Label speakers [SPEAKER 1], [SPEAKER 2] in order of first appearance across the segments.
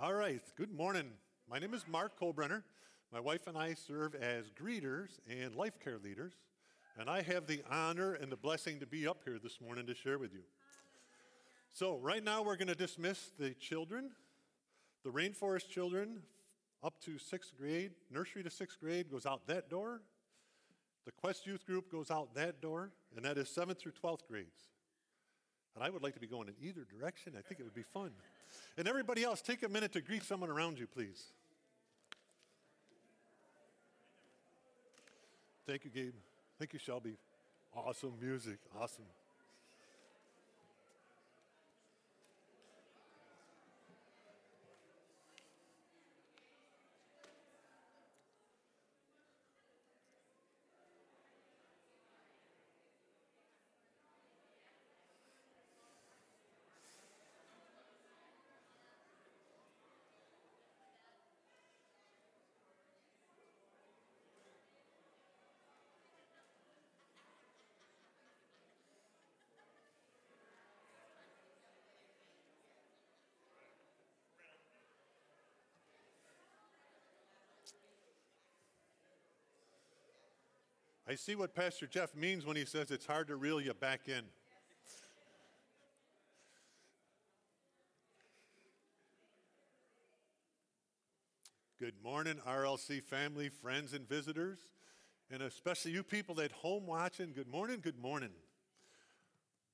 [SPEAKER 1] All right, good morning. My name is Mark Kohlbrenner. My wife and I serve as greeters and life care leaders, and I have the honor and the blessing to be up here this morning to share with you. So, right now, we're going to dismiss the children, the rainforest children up to sixth grade, nursery to sixth grade goes out that door. The Quest Youth Group goes out that door, and that is seventh through 12th grades. I would like to be going in either direction. I think it would be fun. And everybody else, take a minute to greet someone around you, please. Thank you, Gabe. Thank you, Shelby. Awesome music. Awesome. I see what Pastor Jeff means when he says it's hard to reel you back in. Good morning, RLC family, friends, and visitors, and especially you people at home watching. Good morning, good morning.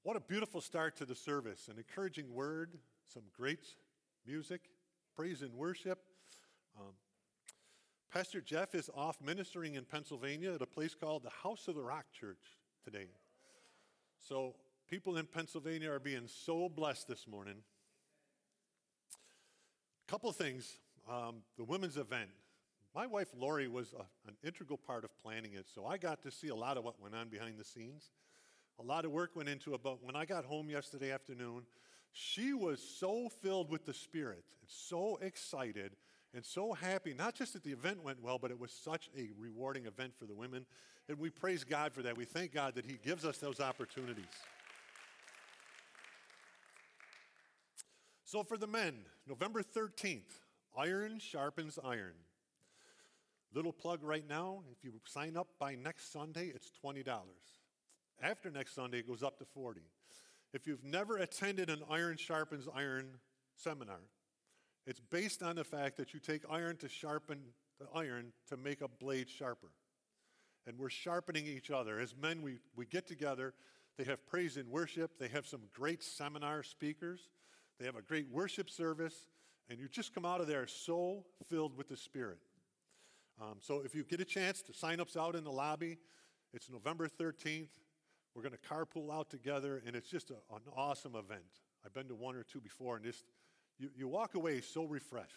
[SPEAKER 1] What a beautiful start to the service. An encouraging word, some great music, praise and worship. Um, Pastor Jeff is off ministering in Pennsylvania at a place called the House of the Rock Church today. So, people in Pennsylvania are being so blessed this morning. A couple things um, the women's event. My wife Lori was a, an integral part of planning it, so I got to see a lot of what went on behind the scenes. A lot of work went into it, but when I got home yesterday afternoon, she was so filled with the Spirit and so excited and so happy, not just that the event went well, but it was such a rewarding event for the women. And we praise God for that. We thank God that He gives us those opportunities. So, for the men, November 13th, iron sharpens iron. Little plug right now if you sign up by next Sunday, it's $20. After next Sunday, it goes up to 40 If you've never attended an iron sharpens iron seminar, it's based on the fact that you take iron to sharpen the iron to make a blade sharper. And we're sharpening each other. As men, we, we get together. They have praise and worship. They have some great seminar speakers. They have a great worship service. And you just come out of there so filled with the Spirit. Um, so if you get a chance, to sign up's out in the lobby. It's November 13th. We're going to carpool out together, and it's just a, an awesome event. I've been to one or two before, and just you, you walk away so refreshed.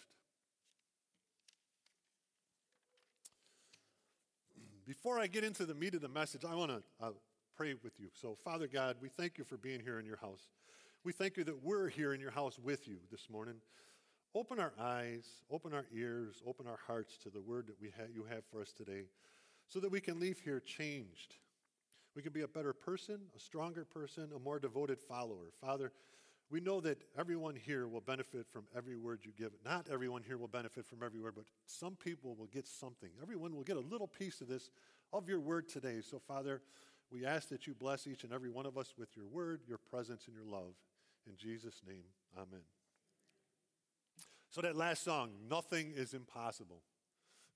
[SPEAKER 1] Before I get into the meat of the message, I want to uh, pray with you. So, Father God, we thank you for being here in your house. We thank you that we're here in your house with you this morning. Open our eyes, open our ears, open our hearts to the word that we ha- you have for us today so that we can leave here changed. We can be a better person, a stronger person, a more devoted follower. Father, we know that everyone here will benefit from every word you give. Not everyone here will benefit from every word, but some people will get something. Everyone will get a little piece of this, of your word today. So, Father, we ask that you bless each and every one of us with your word, your presence, and your love. In Jesus' name, amen. So, that last song, Nothing is Impossible.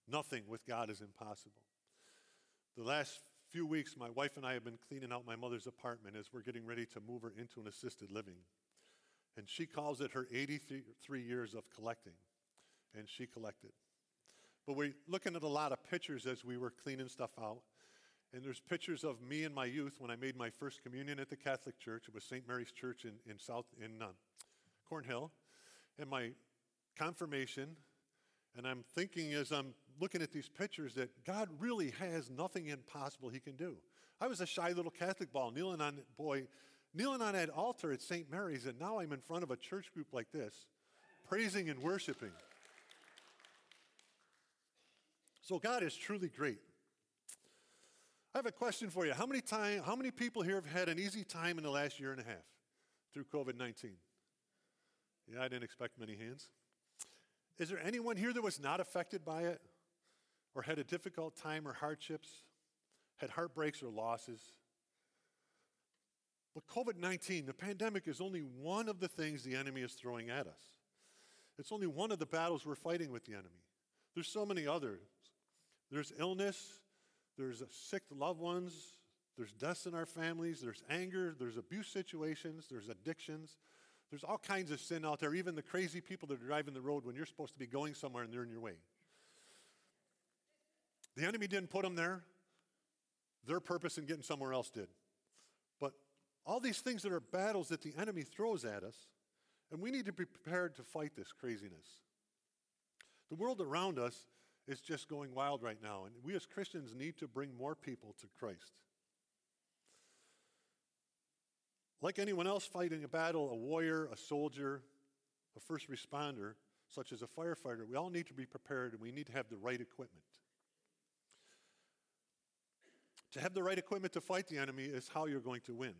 [SPEAKER 1] Nothing with God is impossible. The last few weeks, my wife and I have been cleaning out my mother's apartment as we're getting ready to move her into an assisted living. And she calls it her 83 years of collecting. And she collected. But we're looking at a lot of pictures as we were cleaning stuff out. And there's pictures of me in my youth when I made my first communion at the Catholic Church. It was St. Mary's Church in, in South in uh, Cornhill. And my confirmation. And I'm thinking as I'm looking at these pictures that God really has nothing impossible He can do. I was a shy little Catholic ball kneeling on boy kneeling on that altar at St. Mary's, and now I'm in front of a church group like this, praising and worshiping. So God is truly great. I have a question for you. How many time, how many people here have had an easy time in the last year and a half through COVID-19? Yeah, I didn't expect many hands. Is there anyone here that was not affected by it or had a difficult time or hardships, had heartbreaks or losses? But COVID 19, the pandemic, is only one of the things the enemy is throwing at us. It's only one of the battles we're fighting with the enemy. There's so many others. There's illness, there's sick loved ones, there's deaths in our families, there's anger, there's abuse situations, there's addictions. There's all kinds of sin out there, even the crazy people that are driving the road when you're supposed to be going somewhere and they're in your way. The enemy didn't put them there. Their purpose in getting somewhere else did. All these things that are battles that the enemy throws at us, and we need to be prepared to fight this craziness. The world around us is just going wild right now, and we as Christians need to bring more people to Christ. Like anyone else fighting a battle, a warrior, a soldier, a first responder, such as a firefighter, we all need to be prepared and we need to have the right equipment. To have the right equipment to fight the enemy is how you're going to win.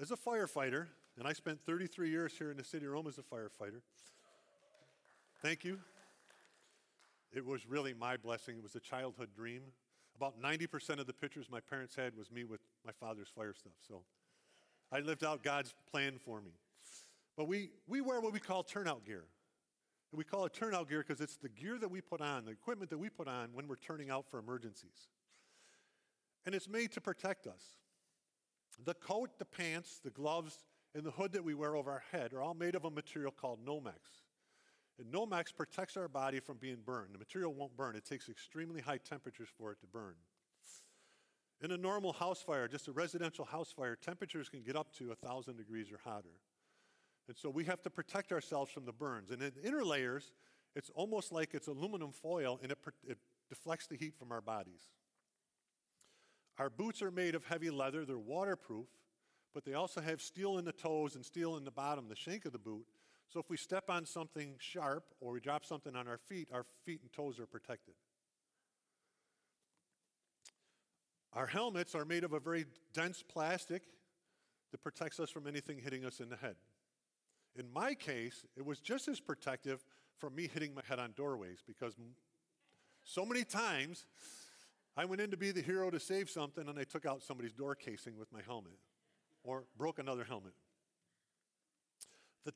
[SPEAKER 1] As a firefighter, and I spent 33 years here in the city of Rome as a firefighter, thank you. It was really my blessing. It was a childhood dream. About 90% of the pictures my parents had was me with my father's fire stuff. So I lived out God's plan for me. But we, we wear what we call turnout gear. And we call it turnout gear because it's the gear that we put on, the equipment that we put on when we're turning out for emergencies. And it's made to protect us. The coat, the pants, the gloves, and the hood that we wear over our head are all made of a material called Nomex. And Nomex protects our body from being burned. The material won't burn, it takes extremely high temperatures for it to burn. In a normal house fire, just a residential house fire, temperatures can get up to 1,000 degrees or hotter. And so we have to protect ourselves from the burns. And in inner layers, it's almost like it's aluminum foil and it, it deflects the heat from our bodies. Our boots are made of heavy leather, they're waterproof, but they also have steel in the toes and steel in the bottom, the shank of the boot. So if we step on something sharp or we drop something on our feet, our feet and toes are protected. Our helmets are made of a very dense plastic that protects us from anything hitting us in the head. In my case, it was just as protective from me hitting my head on doorways because so many times I went in to be the hero to save something, and I took out somebody's door casing with my helmet or broke another helmet. The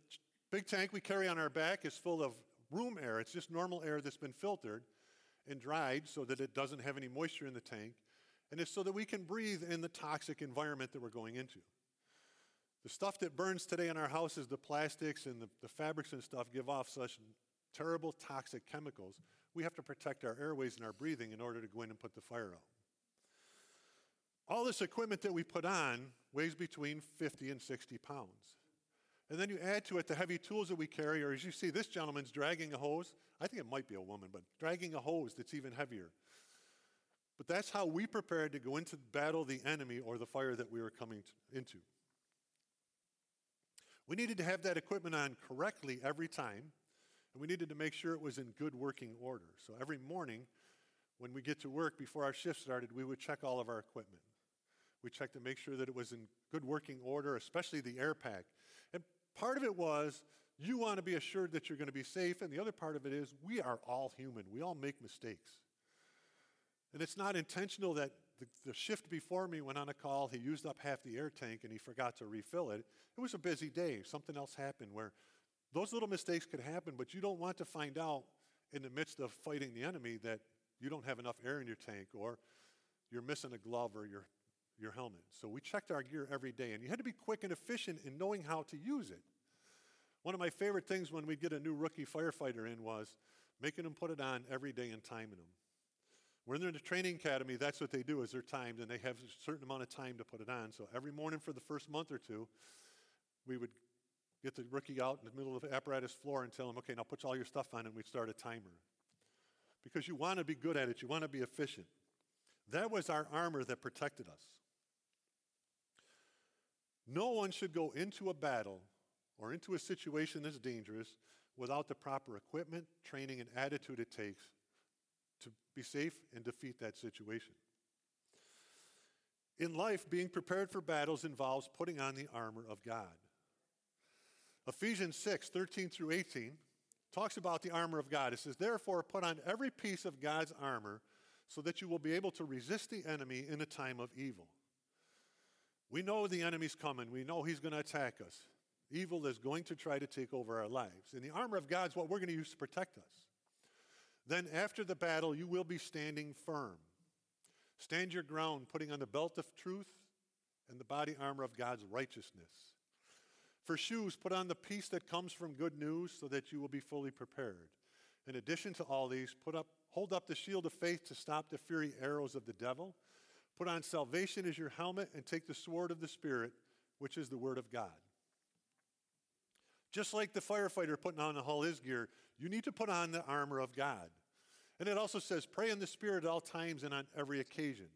[SPEAKER 1] big tank we carry on our back is full of room air. It's just normal air that's been filtered and dried so that it doesn't have any moisture in the tank. And it's so that we can breathe in the toxic environment that we're going into. The stuff that burns today in our houses, the plastics and the, the fabrics and stuff, give off such terrible toxic chemicals we have to protect our airways and our breathing in order to go in and put the fire out. All this equipment that we put on weighs between 50 and 60 pounds. And then you add to it the heavy tools that we carry, or as you see, this gentleman's dragging a hose. I think it might be a woman, but dragging a hose that's even heavier. But that's how we prepared to go into battle the enemy or the fire that we were coming to, into. We needed to have that equipment on correctly every time and we needed to make sure it was in good working order. So every morning, when we get to work before our shift started, we would check all of our equipment. We checked to make sure that it was in good working order, especially the air pack. And part of it was you want to be assured that you're going to be safe. And the other part of it is we are all human, we all make mistakes. And it's not intentional that the, the, shift before me went on a call, he used up half the air tank and he forgot to refill it. It was a busy day. Something else happened where those little mistakes could happen, but you don't want to find out in the midst of fighting the enemy that you don't have enough air in your tank or you're missing a glove or your, your helmet. So we checked our gear every day, and you had to be quick and efficient in knowing how to use it. One of my favorite things when we'd get a new rookie firefighter in was making them put it on every day and timing them. When they're in the training academy, that's what they do is they're timed and they have a certain amount of time to put it on. So every morning for the first month or two, we would get the rookie out in the middle of the apparatus floor and tell him, okay, now put all your stuff on, and we start a timer. Because you want to be good at it, you want to be efficient. That was our armor that protected us. No one should go into a battle or into a situation that's dangerous without the proper equipment, training, and attitude it takes to be safe and defeat that situation. In life, being prepared for battles involves putting on the armor of God. Ephesians 6 13 through 18 talks about the armor of God. It says, Therefore, put on every piece of God's armor so that you will be able to resist the enemy in a time of evil. We know the enemy's coming, we know he's going to attack us. Evil is going to try to take over our lives. And the armor of God is what we're going to use to protect us. Then, after the battle, you will be standing firm. Stand your ground, putting on the belt of truth and the body armor of God's righteousness. For shoes, put on the peace that comes from good news so that you will be fully prepared. In addition to all these, put up, hold up the shield of faith to stop the fiery arrows of the devil. Put on salvation as your helmet and take the sword of the Spirit, which is the word of God. Just like the firefighter putting on all his gear, you need to put on the armor of God. And it also says, pray in the Spirit at all times and on every occasion.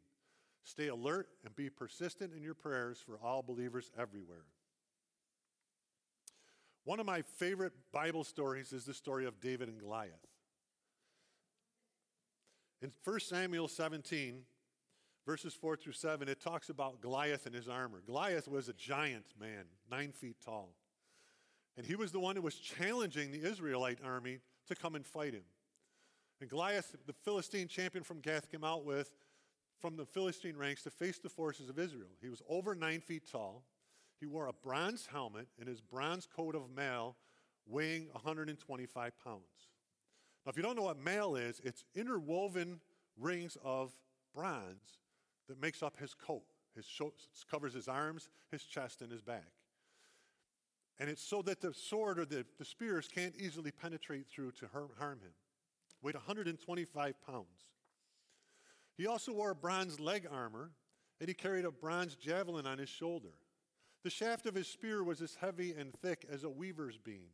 [SPEAKER 1] Stay alert and be persistent in your prayers for all believers everywhere. One of my favorite Bible stories is the story of David and Goliath. In 1 Samuel 17, verses 4 through 7, it talks about Goliath and his armor. Goliath was a giant man, nine feet tall. And he was the one who was challenging the Israelite army to come and fight him. And Goliath, the Philistine champion from Gath, came out with from the Philistine ranks to face the forces of Israel. He was over nine feet tall. He wore a bronze helmet and his bronze coat of mail, weighing 125 pounds. Now, if you don't know what mail is, it's interwoven rings of bronze that makes up his coat. His sho- covers his arms, his chest, and his back. And it's so that the sword or the, the spears can't easily penetrate through to harm him. Weighed 125 pounds. He also wore bronze leg armor, and he carried a bronze javelin on his shoulder. The shaft of his spear was as heavy and thick as a weaver's beam,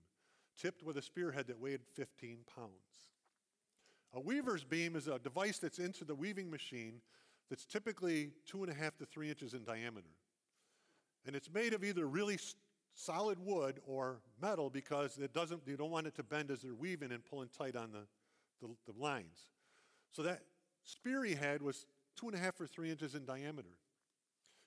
[SPEAKER 1] tipped with a spearhead that weighed 15 pounds. A weaver's beam is a device that's into the weaving machine that's typically two and a half to three inches in diameter. And it's made of either really solid wood or metal because it doesn't, you don't want it to bend as they're weaving and pulling tight on the, the, the lines. So that spear he had was two and a half or three inches in diameter.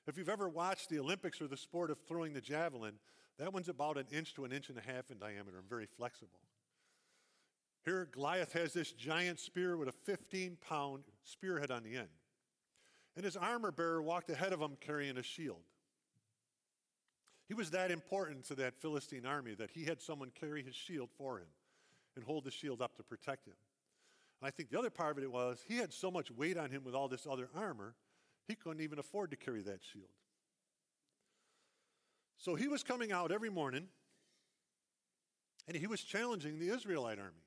[SPEAKER 1] If you've ever watched the Olympics or the sport of throwing the javelin, that one's about an inch to an inch and a half in diameter and very flexible. Here, Goliath has this giant spear with a 15 pound spearhead on the end. And his armor bearer walked ahead of him carrying a shield. He was that important to that Philistine army that he had someone carry his shield for him and hold the shield up to protect him. And I think the other part of it was he had so much weight on him with all this other armor he couldn't even afford to carry that shield. So he was coming out every morning and he was challenging the Israelite army.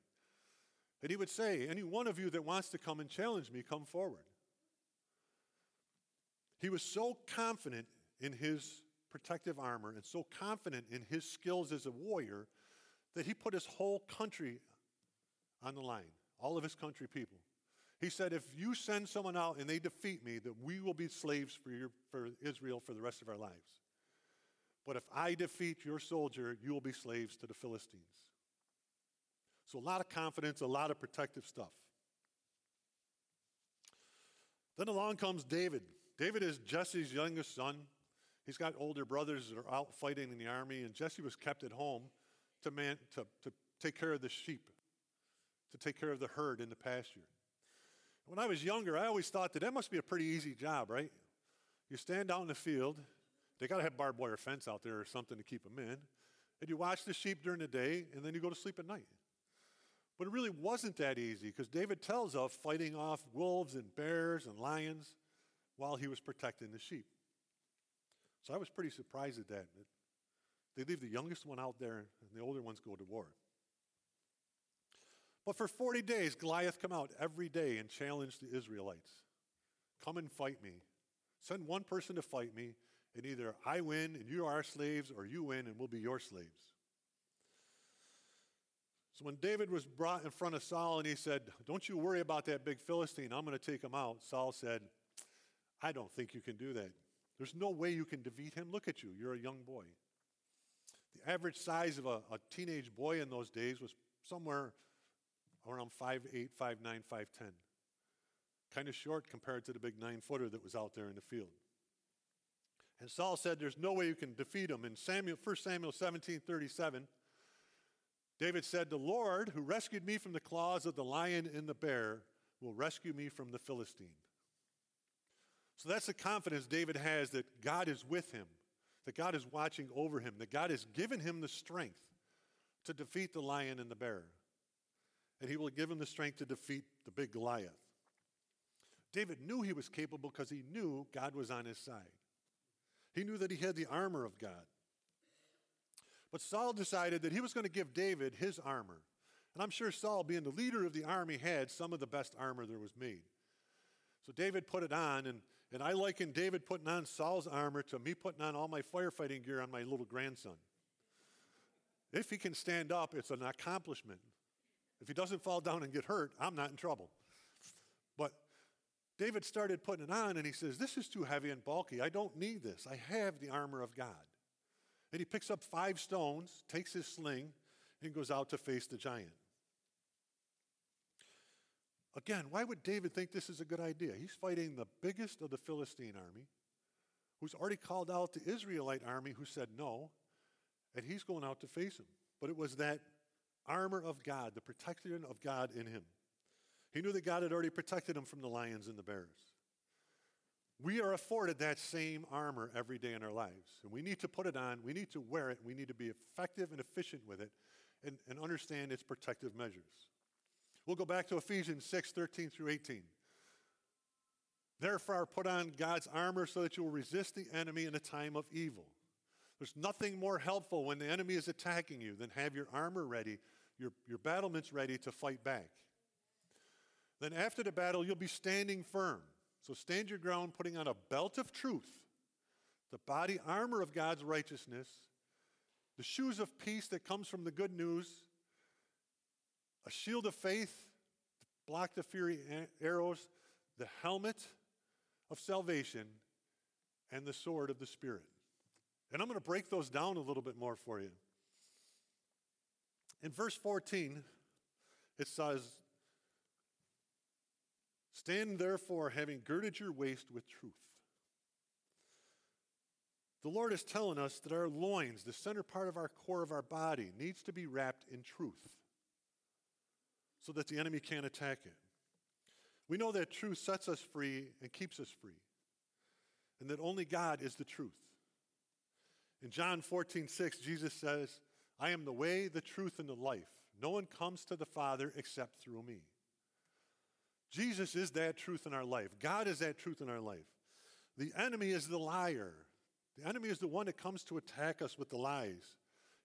[SPEAKER 1] And he would say, Any one of you that wants to come and challenge me, come forward. He was so confident in his protective armor and so confident in his skills as a warrior that he put his whole country on the line, all of his country people. He said, If you send someone out and they defeat me, that we will be slaves for, your, for Israel for the rest of our lives. But if I defeat your soldier, you will be slaves to the Philistines. So, a lot of confidence, a lot of protective stuff. Then along comes David. David is Jesse's youngest son. He's got older brothers that are out fighting in the army, and Jesse was kept at home to, man, to, to take care of the sheep, to take care of the herd in the pasture. When I was younger, I always thought that that must be a pretty easy job, right? You stand out in the field, they got to have barbed wire fence out there or something to keep them in, and you watch the sheep during the day, and then you go to sleep at night. But it really wasn't that easy because David tells of fighting off wolves and bears and lions while he was protecting the sheep. So I was pretty surprised at that. They leave the youngest one out there and the older ones go to war. But for 40 days, Goliath come out every day and challenge the Israelites. Come and fight me. Send one person to fight me, and either I win and you are our slaves, or you win and we'll be your slaves. So when David was brought in front of Saul and he said, Don't you worry about that big Philistine, I'm going to take him out, Saul said, I don't think you can do that. There's no way you can defeat him. Look at you, you're a young boy. The average size of a, a teenage boy in those days was somewhere around 5'8, 5'9, 5'10. Kind of short compared to the big nine footer that was out there in the field. And Saul said, There's no way you can defeat him. In Samuel, 1 Samuel 17 37, David said, The Lord, who rescued me from the claws of the lion and the bear, will rescue me from the Philistine. So that's the confidence David has that God is with him, that God is watching over him, that God has given him the strength to defeat the lion and the bear and he will give him the strength to defeat the big Goliath. David knew he was capable because he knew God was on his side. He knew that he had the armor of God. But Saul decided that he was going to give David his armor. And I'm sure Saul, being the leader of the army, had some of the best armor there was made. So David put it on, and, and I liken David putting on Saul's armor to me putting on all my firefighting gear on my little grandson. If he can stand up, it's an accomplishment. If he doesn't fall down and get hurt, I'm not in trouble. But David started putting it on and he says, This is too heavy and bulky. I don't need this. I have the armor of God. And he picks up five stones, takes his sling, and goes out to face the giant. Again, why would David think this is a good idea? He's fighting the biggest of the Philistine army, who's already called out the Israelite army who said no, and he's going out to face him. But it was that armor of God, the protection of God in him. He knew that God had already protected him from the lions and the bears. We are afforded that same armor every day in our lives, and we need to put it on, we need to wear it, we need to be effective and efficient with it and, and understand its protective measures. We'll go back to Ephesians 6 13 through 18. Therefore, put on God's armor so that you will resist the enemy in a time of evil. There's nothing more helpful when the enemy is attacking you than have your armor ready, your, your battlements ready to fight back. Then after the battle, you'll be standing firm. So stand your ground, putting on a belt of truth, the body armor of God's righteousness, the shoes of peace that comes from the good news, a shield of faith to block the fiery arrows, the helmet of salvation, and the sword of the Spirit. And I'm going to break those down a little bit more for you. In verse 14, it says, Stand therefore, having girded your waist with truth. The Lord is telling us that our loins, the center part of our core of our body, needs to be wrapped in truth so that the enemy can't attack it. We know that truth sets us free and keeps us free, and that only God is the truth. In John 14, 6, Jesus says, I am the way, the truth, and the life. No one comes to the Father except through me. Jesus is that truth in our life. God is that truth in our life. The enemy is the liar. The enemy is the one that comes to attack us with the lies.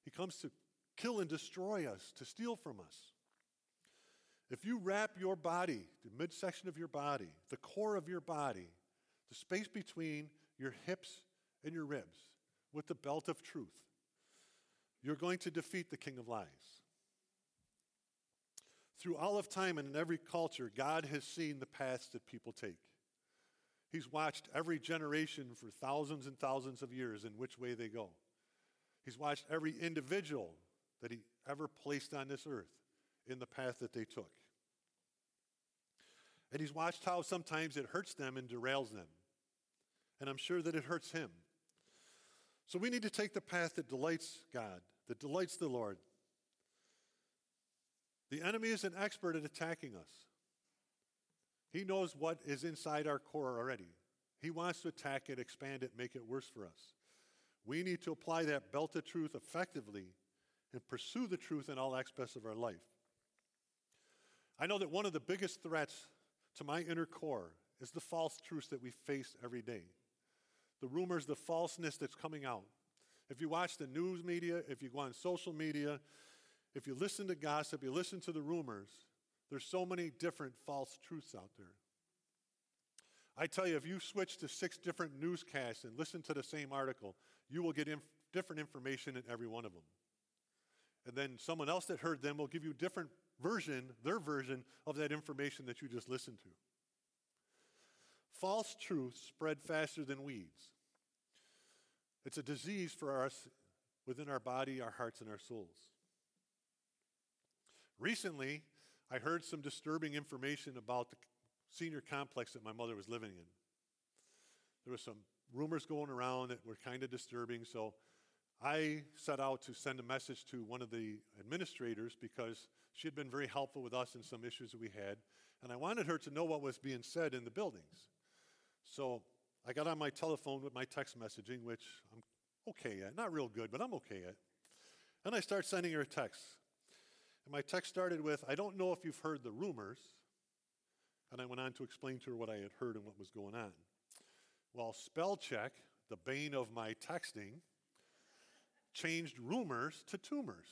[SPEAKER 1] He comes to kill and destroy us, to steal from us. If you wrap your body, the midsection of your body, the core of your body, the space between your hips and your ribs, with the belt of truth. You're going to defeat the king of lies. Through all of time and in every culture, God has seen the paths that people take. He's watched every generation for thousands and thousands of years in which way they go. He's watched every individual that he ever placed on this earth in the path that they took. And he's watched how sometimes it hurts them and derails them. And I'm sure that it hurts him. So we need to take the path that delights God, that delights the Lord. The enemy is an expert at attacking us. He knows what is inside our core already. He wants to attack it, expand it, make it worse for us. We need to apply that belt of truth effectively and pursue the truth in all aspects of our life. I know that one of the biggest threats to my inner core is the false truths that we face every day the rumors, the falseness that's coming out. If you watch the news media, if you go on social media, if you listen to gossip, you listen to the rumors, there's so many different false truths out there. I tell you, if you switch to six different newscasts and listen to the same article, you will get inf- different information in every one of them. And then someone else that heard them will give you a different version, their version of that information that you just listened to. False truths spread faster than weeds. It's a disease for us within our body, our hearts, and our souls. Recently, I heard some disturbing information about the senior complex that my mother was living in. There were some rumors going around that were kind of disturbing, so I set out to send a message to one of the administrators because she had been very helpful with us in some issues that we had, and I wanted her to know what was being said in the buildings. So I got on my telephone with my text messaging, which I'm okay at. Not real good, but I'm okay at. And I start sending her a text. And my text started with, I don't know if you've heard the rumors. And I went on to explain to her what I had heard and what was going on. Well, spell check, the bane of my texting, changed rumors to tumors.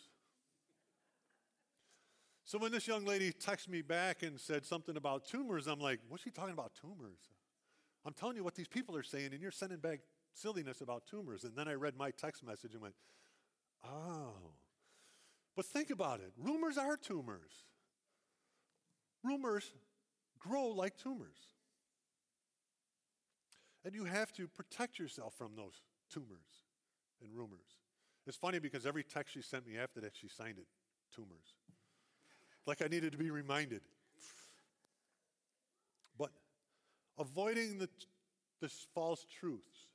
[SPEAKER 1] So when this young lady texted me back and said something about tumors, I'm like, what's she talking about tumors? I'm telling you what these people are saying, and you're sending back silliness about tumors. And then I read my text message and went, oh. But think about it rumors are tumors. Rumors grow like tumors. And you have to protect yourself from those tumors and rumors. It's funny because every text she sent me after that, she signed it tumors. Like I needed to be reminded. avoiding the, the false truths,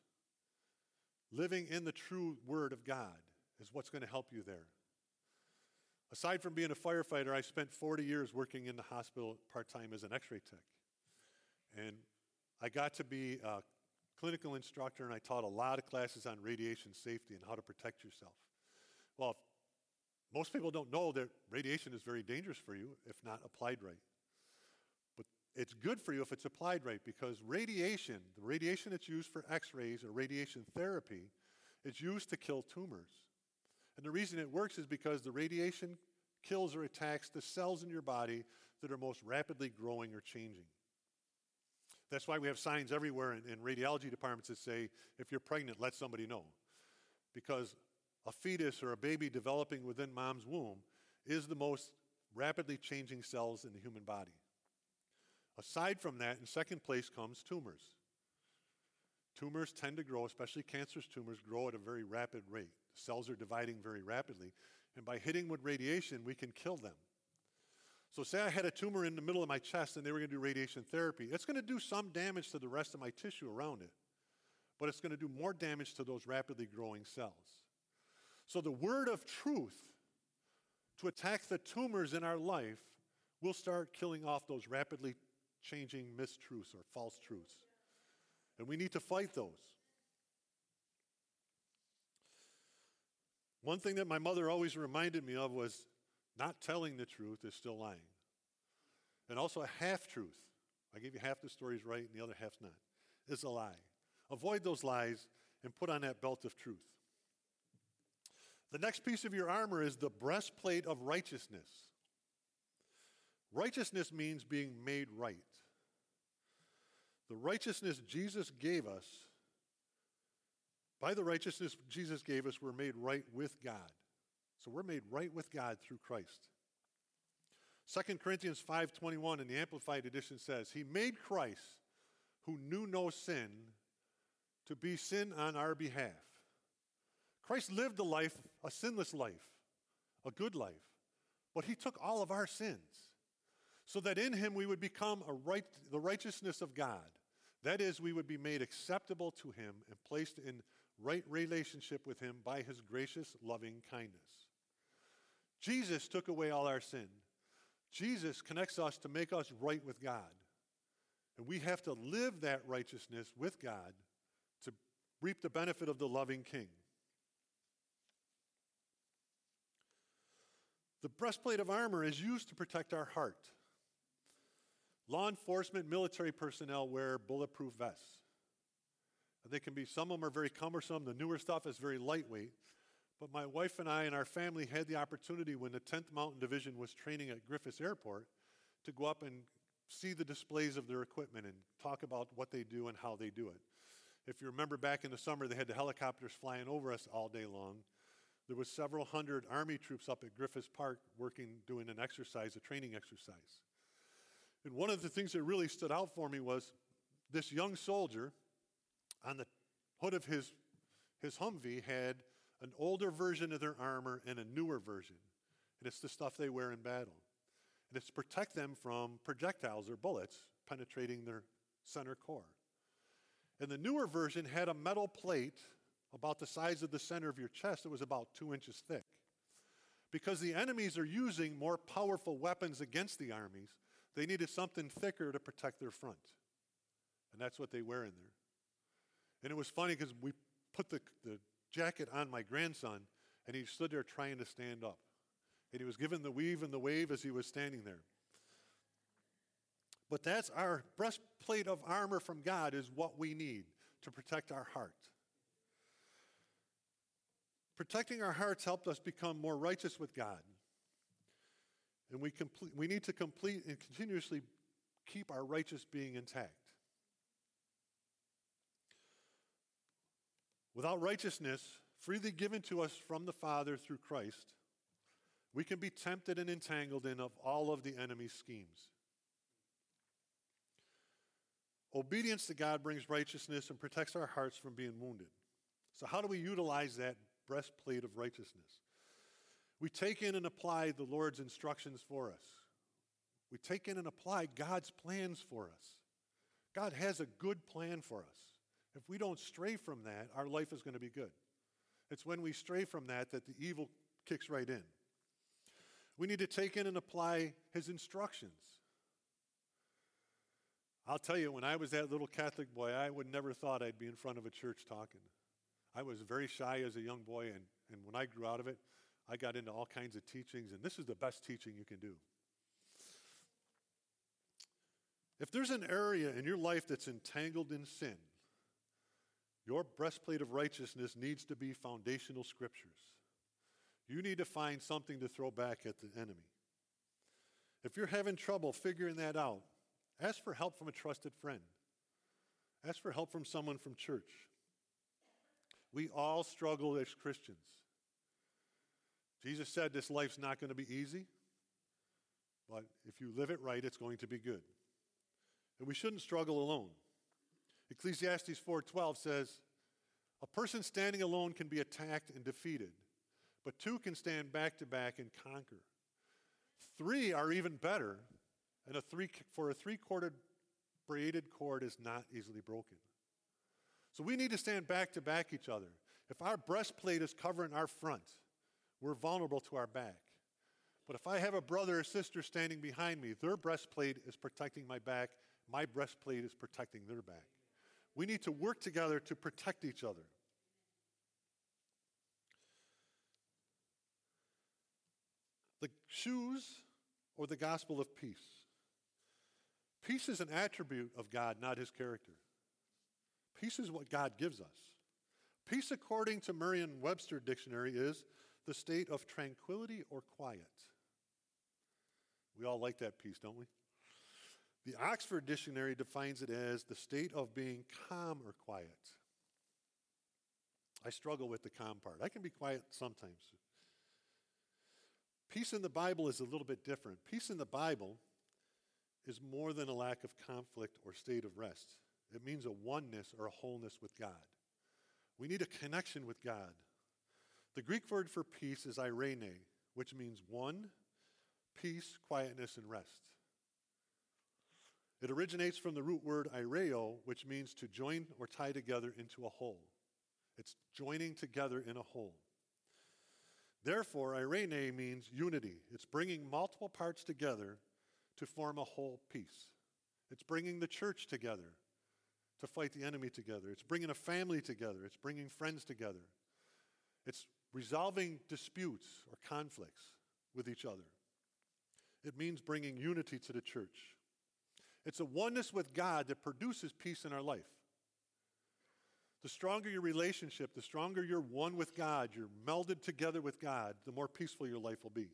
[SPEAKER 1] living in the true Word of God is what's going to help you there. Aside from being a firefighter, I spent 40 years working in the hospital part time as an x ray tech. And I got to be a clinical instructor, and I taught a lot of classes on radiation safety and how to protect yourself. Well, most people don't know that radiation is very dangerous for you if not applied right it's good for you if it's applied right because radiation, the radiation that's used for x rays or radiation therapy, is used to kill tumors. And the reason it works is because the radiation kills or attacks the cells in your body that are most rapidly growing or changing. That's why we have signs everywhere in, in radiology departments that say, if you're pregnant, let somebody know. Because a fetus or a baby developing within mom's womb is the most rapidly changing cells in the human body. Aside from that, in second place comes tumors. Tumors tend to grow, especially cancerous tumors, grow at a very rapid rate. The cells are dividing very rapidly, and by hitting with radiation, we can kill them. So, say I had a tumor in the middle of my chest and they were going to do radiation therapy, it's going to do some damage to the rest of my tissue around it, but it's going to do more damage to those rapidly growing cells. So, the word of truth to attack the tumors in our life will start killing off those rapidly changing mistruths or false truths. And we need to fight those. One thing that my mother always reminded me of was not telling the truth is still lying. And also a half truth. I give you half the story's right and the other half's not. Is a lie. Avoid those lies and put on that belt of truth. The next piece of your armor is the breastplate of righteousness. Righteousness means being made right. The righteousness Jesus gave us, by the righteousness Jesus gave us, we're made right with God. So we're made right with God through Christ. 2 Corinthians 5:21 in the amplified edition says, "He made Christ who knew no sin to be sin on our behalf." Christ lived a life, a sinless life, a good life, but he took all of our sins so that in him we would become right, the righteousness of God. That is, we would be made acceptable to Him and placed in right relationship with Him by His gracious, loving kindness. Jesus took away all our sin. Jesus connects us to make us right with God. And we have to live that righteousness with God to reap the benefit of the loving King. The breastplate of armor is used to protect our heart. Law enforcement, military personnel wear bulletproof vests. They can be, some of them are very cumbersome. The newer stuff is very lightweight. But my wife and I and our family had the opportunity when the 10th Mountain Division was training at Griffiss Airport to go up and see the displays of their equipment and talk about what they do and how they do it. If you remember back in the summer, they had the helicopters flying over us all day long. There was several hundred Army troops up at Griffiss Park working, doing an exercise, a training exercise. And one of the things that really stood out for me was this young soldier on the hood of his, his Humvee had an older version of their armor and a newer version. And it's the stuff they wear in battle. And it's to protect them from projectiles or bullets penetrating their center core. And the newer version had a metal plate about the size of the center of your chest that was about two inches thick. Because the enemies are using more powerful weapons against the armies, they needed something thicker to protect their front. And that's what they wear in there. And it was funny because we put the, the jacket on my grandson, and he stood there trying to stand up. And he was given the weave and the wave as he was standing there. But that's our breastplate of armor from God, is what we need to protect our heart. Protecting our hearts helped us become more righteous with God. And we, complete, we need to complete and continuously keep our righteous being intact. Without righteousness, freely given to us from the Father through Christ, we can be tempted and entangled in of all of the enemy's schemes. Obedience to God brings righteousness and protects our hearts from being wounded. So, how do we utilize that breastplate of righteousness? We take in and apply the Lord's instructions for us. We take in and apply God's plans for us. God has a good plan for us. If we don't stray from that, our life is going to be good. It's when we stray from that that the evil kicks right in. We need to take in and apply his instructions. I'll tell you, when I was that little Catholic boy, I would never thought I'd be in front of a church talking. I was very shy as a young boy, and, and when I grew out of it, I got into all kinds of teachings, and this is the best teaching you can do. If there's an area in your life that's entangled in sin, your breastplate of righteousness needs to be foundational scriptures. You need to find something to throw back at the enemy. If you're having trouble figuring that out, ask for help from a trusted friend. Ask for help from someone from church. We all struggle as Christians. Jesus said this life's not going to be easy, but if you live it right, it's going to be good. And we shouldn't struggle alone. Ecclesiastes 4:12 says, "A person standing alone can be attacked and defeated, but two can stand back to back and conquer. Three are even better, and a three for a three-corded braided cord is not easily broken." So we need to stand back to back each other. If our breastplate is covering our front, we're vulnerable to our back. But if I have a brother or sister standing behind me, their breastplate is protecting my back, my breastplate is protecting their back. We need to work together to protect each other. The shoes or the gospel of peace. Peace is an attribute of God, not his character. Peace is what God gives us. Peace, according to Merriam Webster Dictionary, is the state of tranquility or quiet. We all like that piece, don't we? The Oxford Dictionary defines it as the state of being calm or quiet. I struggle with the calm part. I can be quiet sometimes. Peace in the Bible is a little bit different. Peace in the Bible is more than a lack of conflict or state of rest, it means a oneness or a wholeness with God. We need a connection with God. The Greek word for peace is irene, which means one, peace, quietness, and rest. It originates from the root word ireo, which means to join or tie together into a whole. It's joining together in a whole. Therefore, irene means unity. It's bringing multiple parts together to form a whole piece. It's bringing the church together to fight the enemy together. It's bringing a family together. It's bringing friends together. It's resolving disputes or conflicts with each other. It means bringing unity to the church. It's a oneness with God that produces peace in our life. The stronger your relationship, the stronger you're one with God, you're melded together with God, the more peaceful your life will be.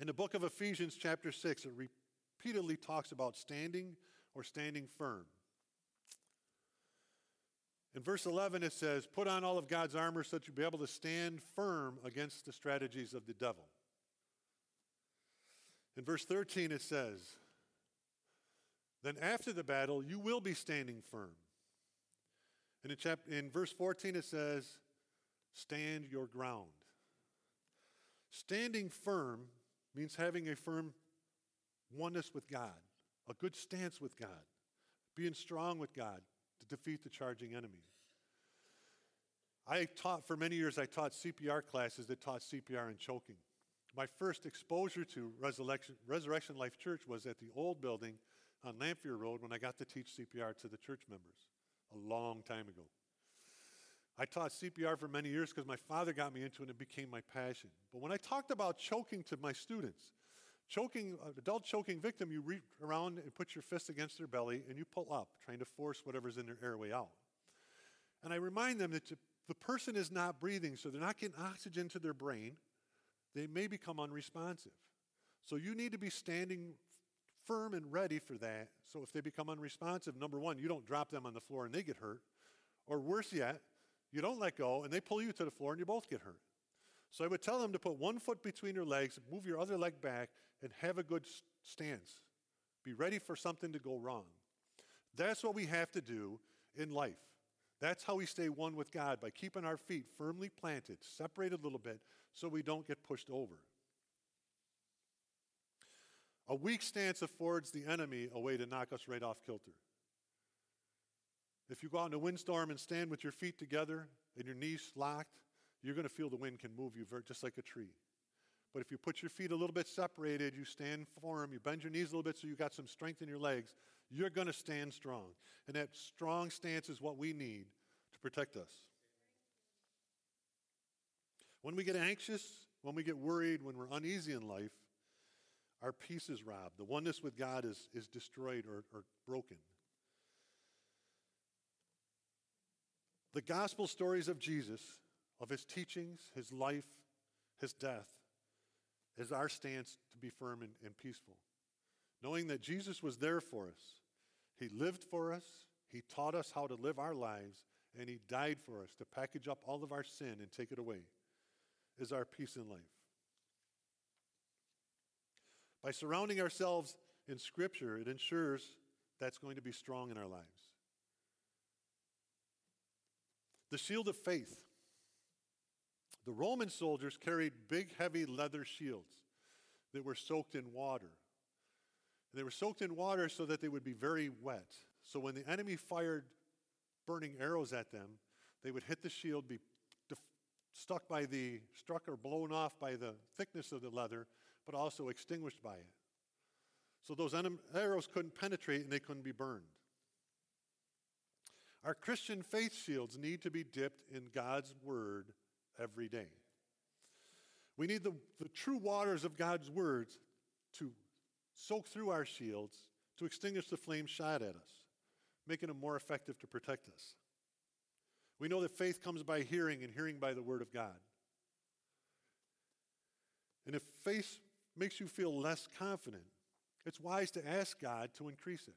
[SPEAKER 1] In the book of Ephesians, chapter 6, it repeatedly talks about standing or standing firm. In verse 11, it says, Put on all of God's armor so that you'll be able to stand firm against the strategies of the devil. In verse 13, it says, Then after the battle, you will be standing firm. And in, chap- in verse 14, it says, Stand your ground. Standing firm means having a firm oneness with God, a good stance with God, being strong with God, to defeat the charging enemy. I taught for many years, I taught CPR classes that taught CPR and choking. My first exposure to Resurrection, Resurrection Life Church was at the old building on Lamphere Road when I got to teach CPR to the church members a long time ago. I taught CPR for many years because my father got me into it and it became my passion. But when I talked about choking to my students, choking, uh, adult choking victim, you reach around and put your fist against their belly and you pull up, trying to force whatever's in their airway out. And I remind them that the person is not breathing, so they're not getting oxygen to their brain. They may become unresponsive. So you need to be standing firm and ready for that. So if they become unresponsive, number one, you don't drop them on the floor and they get hurt. Or worse yet, you don't let go and they pull you to the floor and you both get hurt. So I would tell them to put one foot between your legs, move your other leg back, and have a good stance. Be ready for something to go wrong. That's what we have to do in life. That's how we stay one with God, by keeping our feet firmly planted, separated a little bit, so we don't get pushed over. A weak stance affords the enemy a way to knock us right off kilter. If you go out in a windstorm and stand with your feet together and your knees locked, you're going to feel the wind can move you just like a tree. But if you put your feet a little bit separated, you stand firm, you bend your knees a little bit so you got some strength in your legs, you're going to stand strong. And that strong stance is what we need to protect us. When we get anxious, when we get worried, when we're uneasy in life, our peace is robbed. The oneness with God is, is destroyed or, or broken. The gospel stories of Jesus of his teachings, his life, his death, is our stance to be firm and, and peaceful. Knowing that Jesus was there for us, he lived for us, he taught us how to live our lives, and he died for us to package up all of our sin and take it away, is our peace in life. By surrounding ourselves in Scripture, it ensures that's going to be strong in our lives. The shield of faith the Roman soldiers carried big, heavy leather shields that were soaked in water. And they were soaked in water so that they would be very wet. So when the enemy fired burning arrows at them, they would hit the shield, be stuck by the struck or blown off by the thickness of the leather, but also extinguished by it. So those arrows couldn't penetrate and they couldn't be burned. Our Christian faith shields need to be dipped in God's word every day. We need the, the true waters of God's words to soak through our shields to extinguish the flame shot at us, making them more effective to protect us. We know that faith comes by hearing and hearing by the Word of God. And if faith makes you feel less confident, it's wise to ask God to increase it.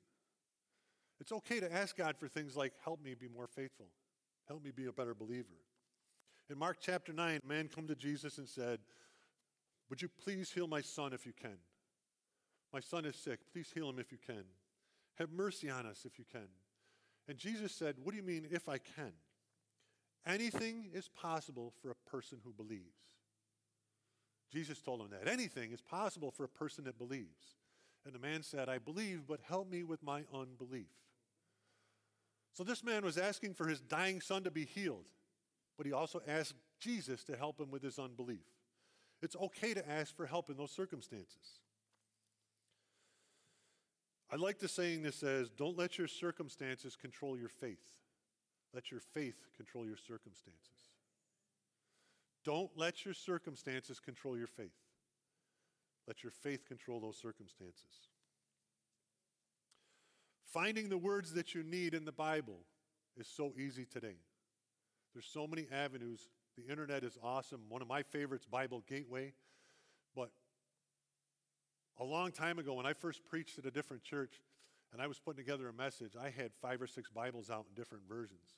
[SPEAKER 1] It's okay to ask God for things like, help me be more faithful, help me be a better believer. In Mark chapter 9, a man came to Jesus and said, Would you please heal my son if you can? My son is sick. Please heal him if you can. Have mercy on us if you can. And Jesus said, What do you mean, if I can? Anything is possible for a person who believes. Jesus told him that. Anything is possible for a person that believes. And the man said, I believe, but help me with my unbelief. So this man was asking for his dying son to be healed. But he also asked Jesus to help him with his unbelief. It's okay to ask for help in those circumstances. I like the saying that says, don't let your circumstances control your faith. Let your faith control your circumstances. Don't let your circumstances control your faith. Let your faith control those circumstances. Finding the words that you need in the Bible is so easy today. There's so many avenues. The internet is awesome. One of my favorites, Bible Gateway. But a long time ago, when I first preached at a different church and I was putting together a message, I had five or six Bibles out in different versions.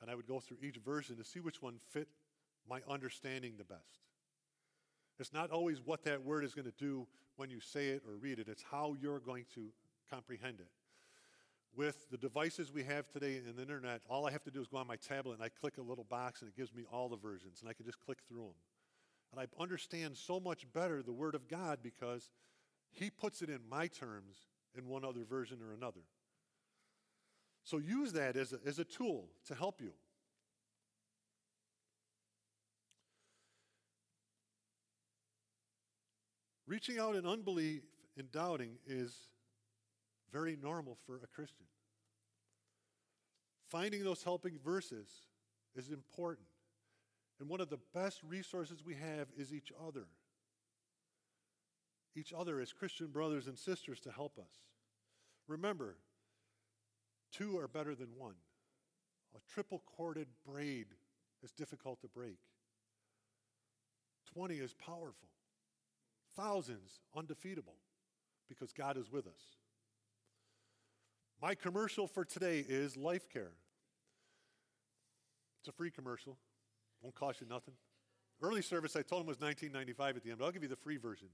[SPEAKER 1] And I would go through each version to see which one fit my understanding the best. It's not always what that word is going to do when you say it or read it, it's how you're going to comprehend it with the devices we have today and the internet, all I have to do is go on my tablet and I click a little box and it gives me all the versions and I can just click through them. And I understand so much better the Word of God because He puts it in my terms in one other version or another. So use that as a, as a tool to help you. Reaching out in unbelief and doubting is very normal for a Christian. Finding those helping verses is important. And one of the best resources we have is each other. Each other as Christian brothers and sisters to help us. Remember, two are better than one. A triple corded braid is difficult to break. 20 is powerful. Thousands undefeatable because God is with us. My commercial for today is Life Care. It's a free commercial, won't cost you nothing. Early service, I told him was 1995 at the end, but I'll give you the free version.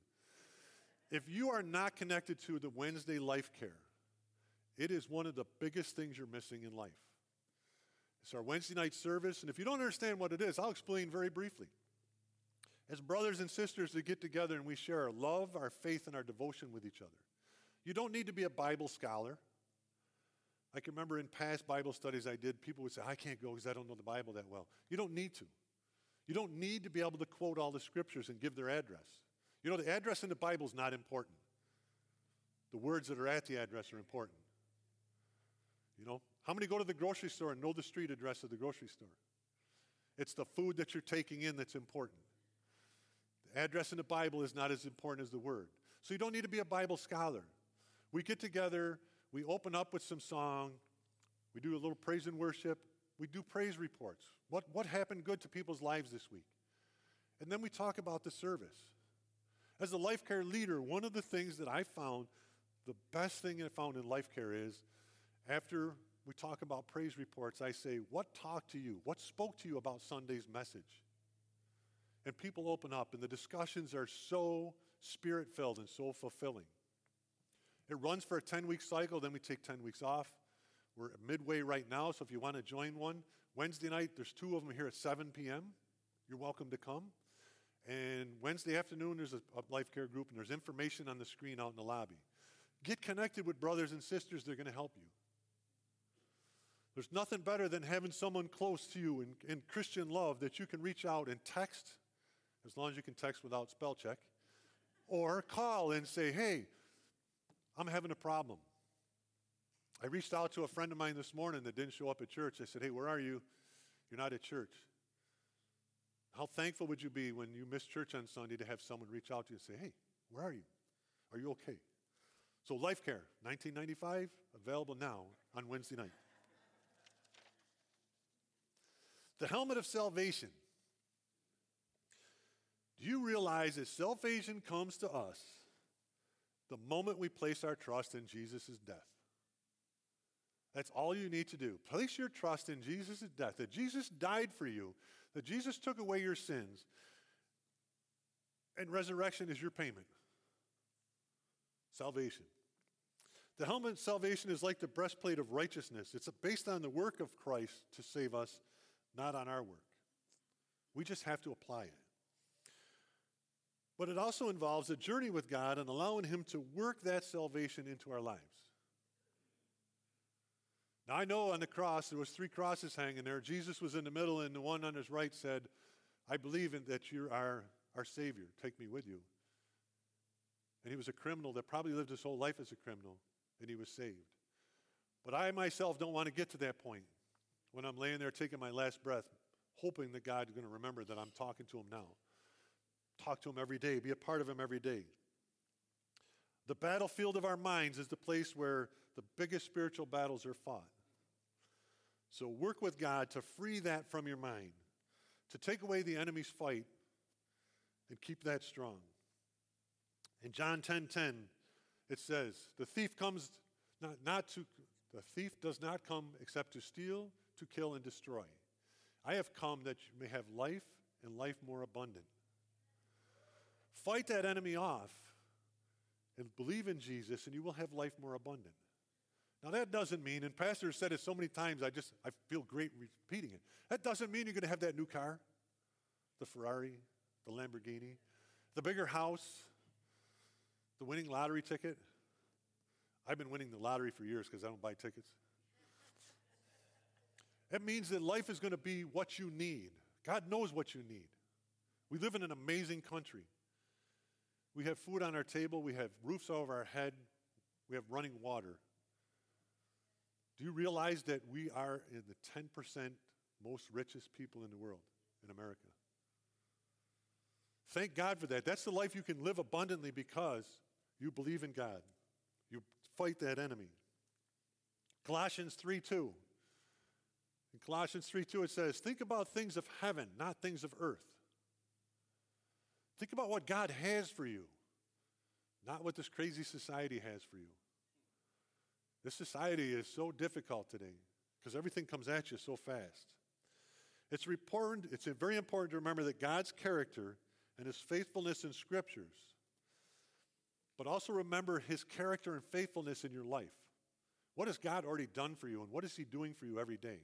[SPEAKER 1] If you are not connected to the Wednesday Life Care, it is one of the biggest things you're missing in life. It's our Wednesday night service, and if you don't understand what it is, I'll explain very briefly. As brothers and sisters, we get together and we share our love, our faith, and our devotion with each other. You don't need to be a Bible scholar. I can remember in past Bible studies I did, people would say, I can't go because I don't know the Bible that well. You don't need to. You don't need to be able to quote all the scriptures and give their address. You know, the address in the Bible is not important. The words that are at the address are important. You know, how many go to the grocery store and know the street address of the grocery store? It's the food that you're taking in that's important. The address in the Bible is not as important as the word. So you don't need to be a Bible scholar. We get together we open up with some song, we do a little praise and worship, we do praise reports. What, what happened good to people's lives this week? And then we talk about the service. As a life care leader, one of the things that I found, the best thing I found in life care is after we talk about praise reports, I say, What talked to you? What spoke to you about Sunday's message? And people open up, and the discussions are so spirit filled and so fulfilling. It runs for a 10 week cycle, then we take 10 weeks off. We're midway right now, so if you want to join one, Wednesday night, there's two of them here at 7 p.m. You're welcome to come. And Wednesday afternoon, there's a, a life care group, and there's information on the screen out in the lobby. Get connected with brothers and sisters, they're going to help you. There's nothing better than having someone close to you in, in, Christian love that you can reach out and text, as long as you can text without spell check, or call and say, hey, I'm having a problem. I reached out to a friend of mine this morning that didn't show up at church. I said, Hey, where are you? You're not at church. How thankful would you be when you miss church on Sunday to have someone reach out to you and say, Hey, where are you? Are you okay? So, Life Care, 1995, available now on Wednesday night. the helmet of salvation. Do you realize that salvation comes to us the moment we place our trust in Jesus' death. That's all you need to do. Place your trust in Jesus' death, that Jesus died for you, that Jesus took away your sins, and resurrection is your payment. Salvation. The helmet of salvation is like the breastplate of righteousness. It's based on the work of Christ to save us, not on our work. We just have to apply it. But it also involves a journey with God and allowing Him to work that salvation into our lives. Now, I know on the cross there was three crosses hanging there. Jesus was in the middle, and the one on his right said, I believe in that you are our Savior. Take me with you. And he was a criminal that probably lived his whole life as a criminal, and he was saved. But I myself don't want to get to that point when I'm laying there taking my last breath, hoping that God's going to remember that I'm talking to him now. Talk to Him every day, be a part of Him every day. The battlefield of our minds is the place where the biggest spiritual battles are fought. So work with God to free that from your mind, to take away the enemy's fight and keep that strong. In John 10:10, 10, 10, it says, "The thief comes not, not to the thief does not come except to steal, to kill and destroy. I have come that you may have life and life more abundant." Fight that enemy off and believe in Jesus, and you will have life more abundant. Now, that doesn't mean, and Pastor said it so many times, I just I feel great repeating it. That doesn't mean you're going to have that new car, the Ferrari, the Lamborghini, the bigger house, the winning lottery ticket. I've been winning the lottery for years because I don't buy tickets. It means that life is going to be what you need. God knows what you need. We live in an amazing country. We have food on our table, we have roofs over our head, we have running water. Do you realize that we are in the 10% most richest people in the world, in America? Thank God for that. That's the life you can live abundantly because you believe in God. You fight that enemy. Colossians 3 2. In Colossians 3 2, it says, Think about things of heaven, not things of earth. Think about what God has for you, not what this crazy society has for you. This society is so difficult today because everything comes at you so fast. It's important, it's very important to remember that God's character and his faithfulness in scriptures, but also remember his character and faithfulness in your life. What has God already done for you and what is he doing for you every day?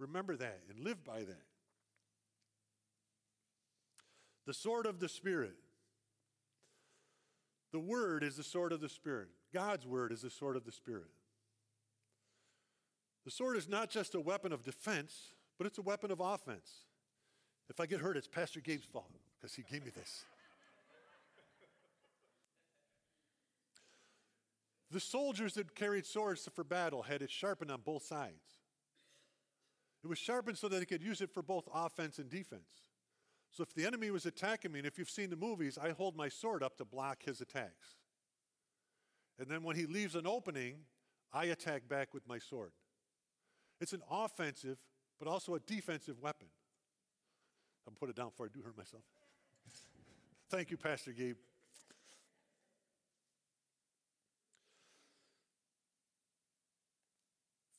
[SPEAKER 1] Remember that and live by that. The sword of the Spirit. The Word is the sword of the Spirit. God's Word is the sword of the Spirit. The sword is not just a weapon of defense, but it's a weapon of offense. If I get hurt, it's Pastor Gabe's fault because he gave me this. the soldiers that carried swords for battle had it sharpened on both sides. It was sharpened so that they could use it for both offense and defense. So if the enemy was attacking me, and if you've seen the movies, I hold my sword up to block his attacks. And then when he leaves an opening, I attack back with my sword. It's an offensive, but also a defensive weapon. i will put it down before I do hurt myself. Thank you, Pastor Gabe.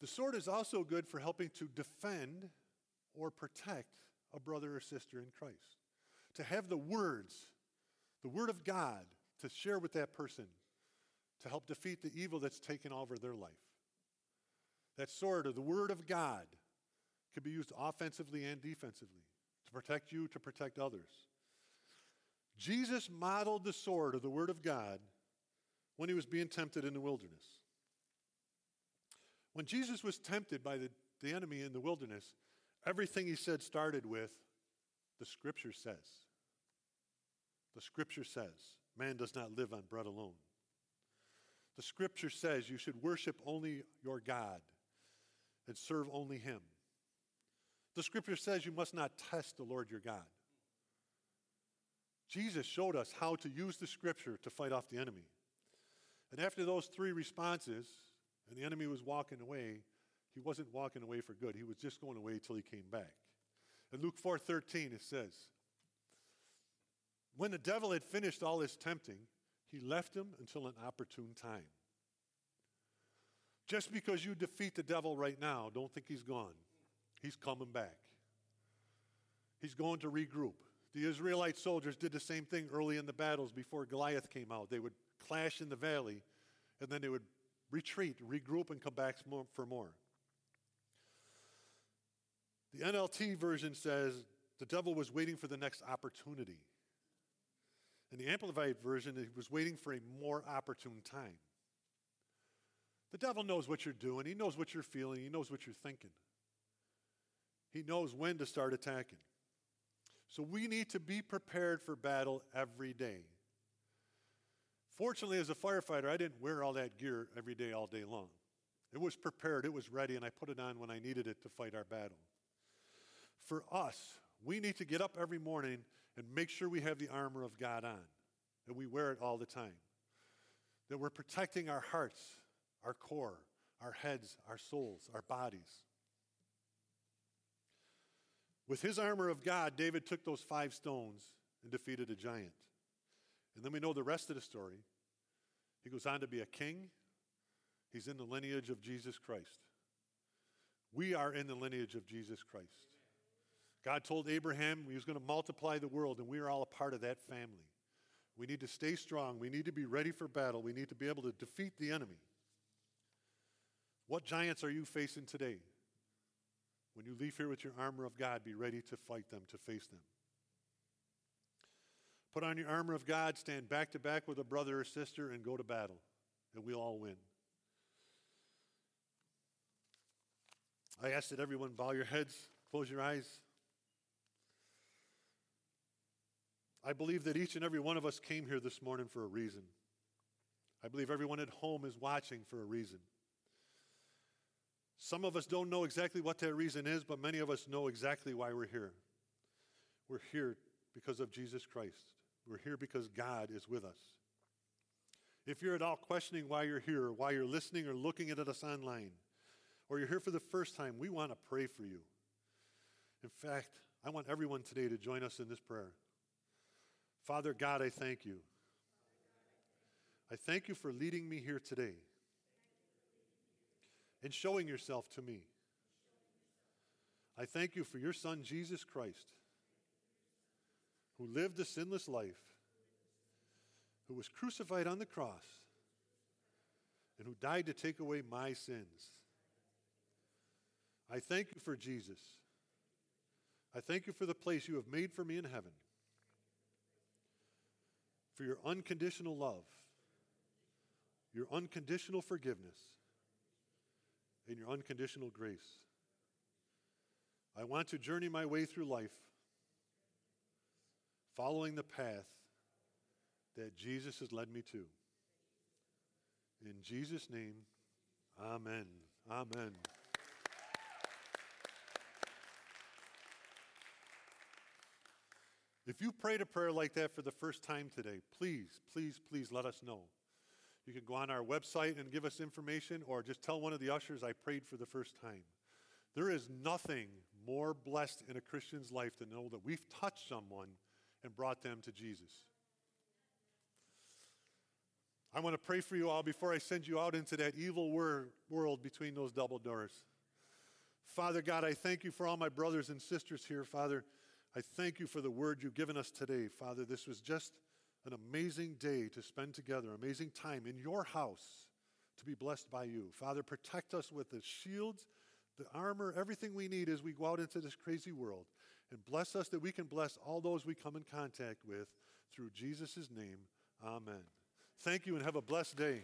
[SPEAKER 1] The sword is also good for helping to defend or protect a brother or sister in Christ, to have the words, the Word of God, to share with that person to help defeat the evil that's taken over their life. That sword of the Word of God can be used offensively and defensively to protect you, to protect others. Jesus modeled the sword of the Word of God when he was being tempted in the wilderness. When Jesus was tempted by the, the enemy in the wilderness, Everything he said started with the scripture says. The scripture says, man does not live on bread alone. The scripture says you should worship only your God and serve only him. The scripture says you must not test the Lord your God. Jesus showed us how to use the scripture to fight off the enemy. And after those three responses, and the enemy was walking away, he wasn't walking away for good. He was just going away till he came back. In Luke 4:13 it says, "When the devil had finished all his tempting, he left him until an opportune time." Just because you defeat the devil right now, don't think he's gone. He's coming back. He's going to regroup. The Israelite soldiers did the same thing early in the battles before Goliath came out. They would clash in the valley and then they would retreat, regroup, and come back for more. The NLT version says the devil was waiting for the next opportunity. In the Amplified version, he was waiting for a more opportune time. The devil knows what you're doing, he knows what you're feeling, he knows what you're thinking. He knows when to start attacking. So we need to be prepared for battle every day. Fortunately, as a firefighter, I didn't wear all that gear every day, all day long. It was prepared, it was ready, and I put it on when I needed it to fight our battle for us, we need to get up every morning and make sure we have the armor of God on, that we wear it all the time, that we're protecting our hearts, our core, our heads, our souls, our bodies. With his armor of God, David took those five stones and defeated a giant. And then we know the rest of the story. He goes on to be a king. He's in the lineage of Jesus Christ. We are in the lineage of Jesus Christ. God told Abraham he was going to multiply the world, and we are all a part of that family. We need to stay strong. We need to be ready for battle. We need to be able to defeat the enemy. What giants are you facing today? When you leave here with your armor of God, be ready to fight them, to face them. Put on your armor of God, stand back to back with a brother or sister, and go to battle, and we'll all win. I ask that everyone bow your heads, close your eyes. I believe that each and every one of us came here this morning for a reason. I believe everyone at home is watching for a reason. Some of us don't know exactly what that reason is, but many of us know exactly why we're here. We're here because of Jesus Christ. We're here because God is with us. If you're at all questioning why you're here, or why you're listening or looking at us online, or you're here for the first time, we want to pray for you. In fact, I want everyone today to join us in this prayer. Father God, I thank you. I thank you for leading me here today and showing yourself to me. I thank you for your Son, Jesus Christ, who lived a sinless life, who was crucified on the cross, and who died to take away my sins. I thank you for Jesus. I thank you for the place you have made for me in heaven for your unconditional love, your unconditional forgiveness, and your unconditional grace. I want to journey my way through life following the path that Jesus has led me to. In Jesus' name, amen. Amen. If you prayed a prayer like that for the first time today, please, please, please let us know. You can go on our website and give us information, or just tell one of the ushers, I prayed for the first time. There is nothing more blessed in a Christian's life to know that we've touched someone and brought them to Jesus. I want to pray for you all before I send you out into that evil wor- world between those double doors. Father God, I thank you for all my brothers and sisters here, Father. I thank you for the word you've given us today, Father. This was just an amazing day to spend together, amazing time in your house to be blessed by you. Father, protect us with the shields, the armor, everything we need as we go out into this crazy world. And bless us that we can bless all those we come in contact with through Jesus' name. Amen. Thank you and have a blessed day.